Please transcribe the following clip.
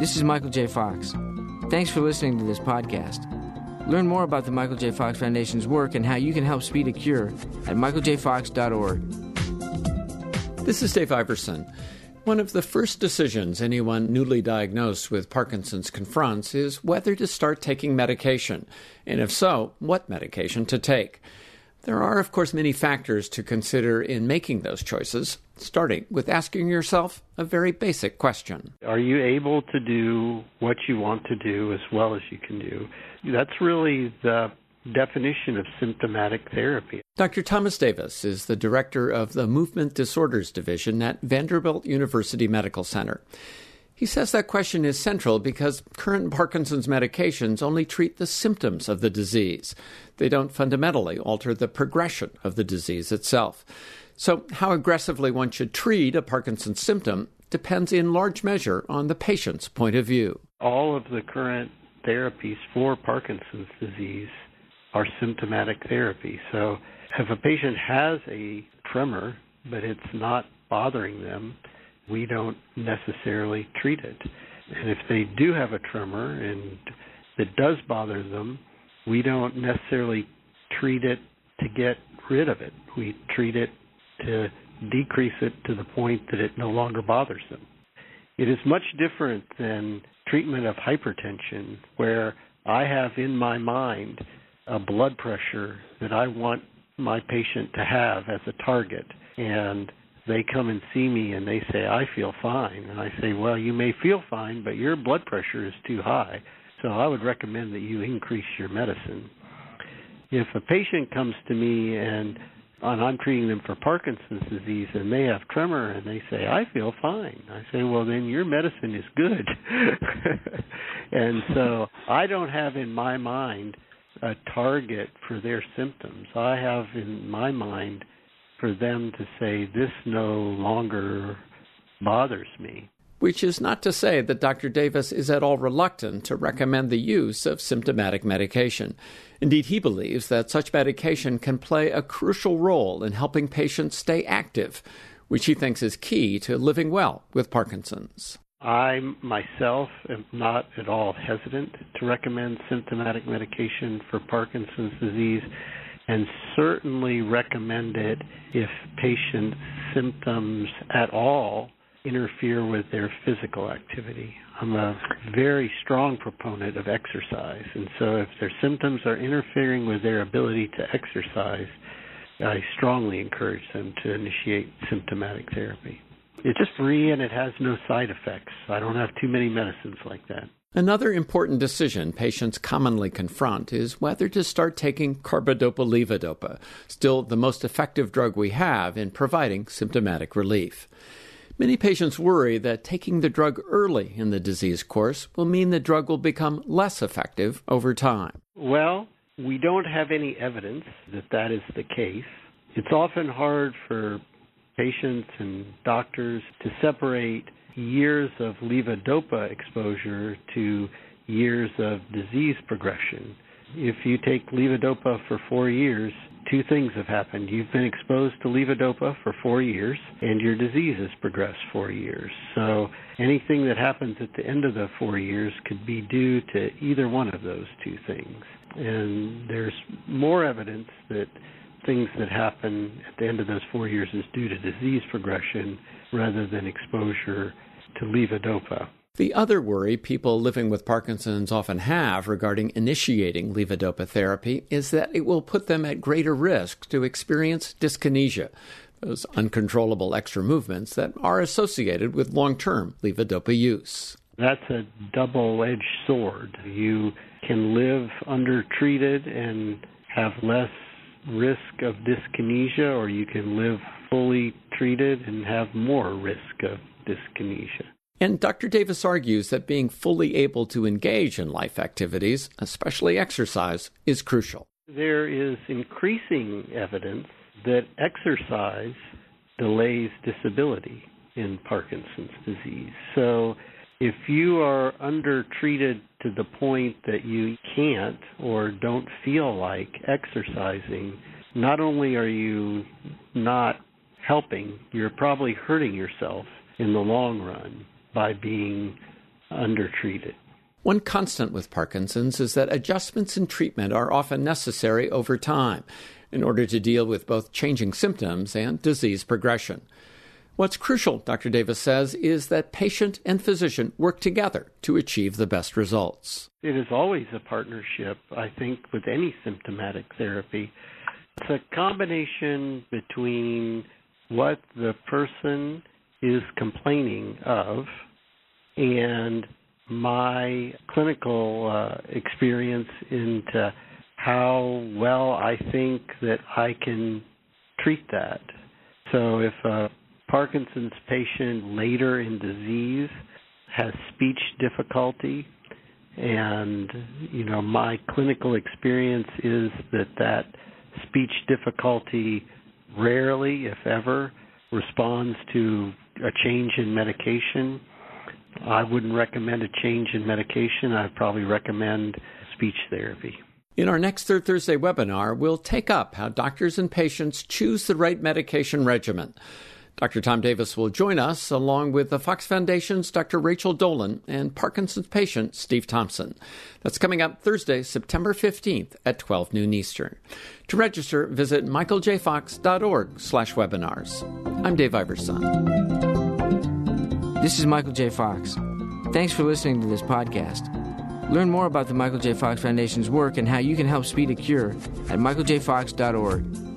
This is Michael J. Fox. Thanks for listening to this podcast. Learn more about the Michael J. Fox Foundation's work and how you can help speed a cure at michaeljfox.org. This is Dave Iverson. One of the first decisions anyone newly diagnosed with Parkinson's confronts is whether to start taking medication, and if so, what medication to take. There are, of course, many factors to consider in making those choices, starting with asking yourself a very basic question Are you able to do what you want to do as well as you can do? That's really the definition of symptomatic therapy. Dr. Thomas Davis is the director of the Movement Disorders Division at Vanderbilt University Medical Center. He says that question is central because current Parkinson's medications only treat the symptoms of the disease. They don't fundamentally alter the progression of the disease itself. So, how aggressively one should treat a Parkinson's symptom depends in large measure on the patient's point of view. All of the current therapies for Parkinson's disease are symptomatic therapy. So, if a patient has a tremor, but it's not bothering them, we don't necessarily treat it. And if they do have a tremor and it does bother them, we don't necessarily treat it to get rid of it. We treat it to decrease it to the point that it no longer bothers them. It is much different than treatment of hypertension, where I have in my mind a blood pressure that I want my patient to have as a target. And they come and see me and they say, I feel fine. And I say, Well, you may feel fine, but your blood pressure is too high. So I would recommend that you increase your medicine. If a patient comes to me and and I'm treating them for Parkinson's disease and they have tremor and they say, I feel fine. I say, Well then your medicine is good. and so I don't have in my mind a target for their symptoms. I have in my mind for them to say, This no longer bothers me. Which is not to say that Dr. Davis is at all reluctant to recommend the use of symptomatic medication. Indeed, he believes that such medication can play a crucial role in helping patients stay active, which he thinks is key to living well with Parkinson's. I myself am not at all hesitant to recommend symptomatic medication for Parkinson's disease and certainly recommend it if patient symptoms at all interfere with their physical activity. I'm a very strong proponent of exercise, and so if their symptoms are interfering with their ability to exercise, I strongly encourage them to initiate symptomatic therapy. It's just free and it has no side effects. I don't have too many medicines like that. Another important decision patients commonly confront is whether to start taking carbidopa levodopa, still the most effective drug we have in providing symptomatic relief. Many patients worry that taking the drug early in the disease course will mean the drug will become less effective over time. Well, we don't have any evidence that that is the case. It's often hard for patients and doctors to separate years of levodopa exposure to years of disease progression. If you take levodopa for four years, two things have happened. You've been exposed to levodopa for four years, and your disease has progressed four years. So anything that happens at the end of the four years could be due to either one of those two things. And there's more evidence that things that happen at the end of those four years is due to disease progression rather than exposure to levodopa. The other worry people living with Parkinson's often have regarding initiating levodopa therapy is that it will put them at greater risk to experience dyskinesia, those uncontrollable extra movements that are associated with long term levodopa use. That's a double edged sword. You can live undertreated and have less risk of dyskinesia, or you can live fully treated and have more risk of dyskinesia. And Dr. Davis argues that being fully able to engage in life activities, especially exercise, is crucial. There is increasing evidence that exercise delays disability in Parkinson's disease. So if you are undertreated to the point that you can't or don't feel like exercising, not only are you not helping, you're probably hurting yourself in the long run by being undertreated. One constant with Parkinson's is that adjustments in treatment are often necessary over time in order to deal with both changing symptoms and disease progression. What's crucial, Dr. Davis says, is that patient and physician work together to achieve the best results. It is always a partnership, I think, with any symptomatic therapy. It's a combination between what the person is complaining of and my clinical uh, experience into how well I think that I can treat that. So if a Parkinson's patient later in disease has speech difficulty and you know my clinical experience is that that speech difficulty rarely if ever responds to a change in medication I wouldn't recommend a change in medication. I'd probably recommend speech therapy. In our next Third Thursday webinar, we'll take up how doctors and patients choose the right medication regimen. Dr. Tom Davis will join us along with the Fox Foundation's Dr. Rachel Dolhun and Parkinson's patient Steve Thompson. That's coming up Thursday, September 15th at 12 noon Eastern. To register, visit michaeljfox.org slash webinars. I'm Dave Iverson. This is Michael J. Fox. Thanks for listening to this podcast. Learn more about the Michael J. Fox Foundation's work and how you can help speed a cure at michaeljfox.org.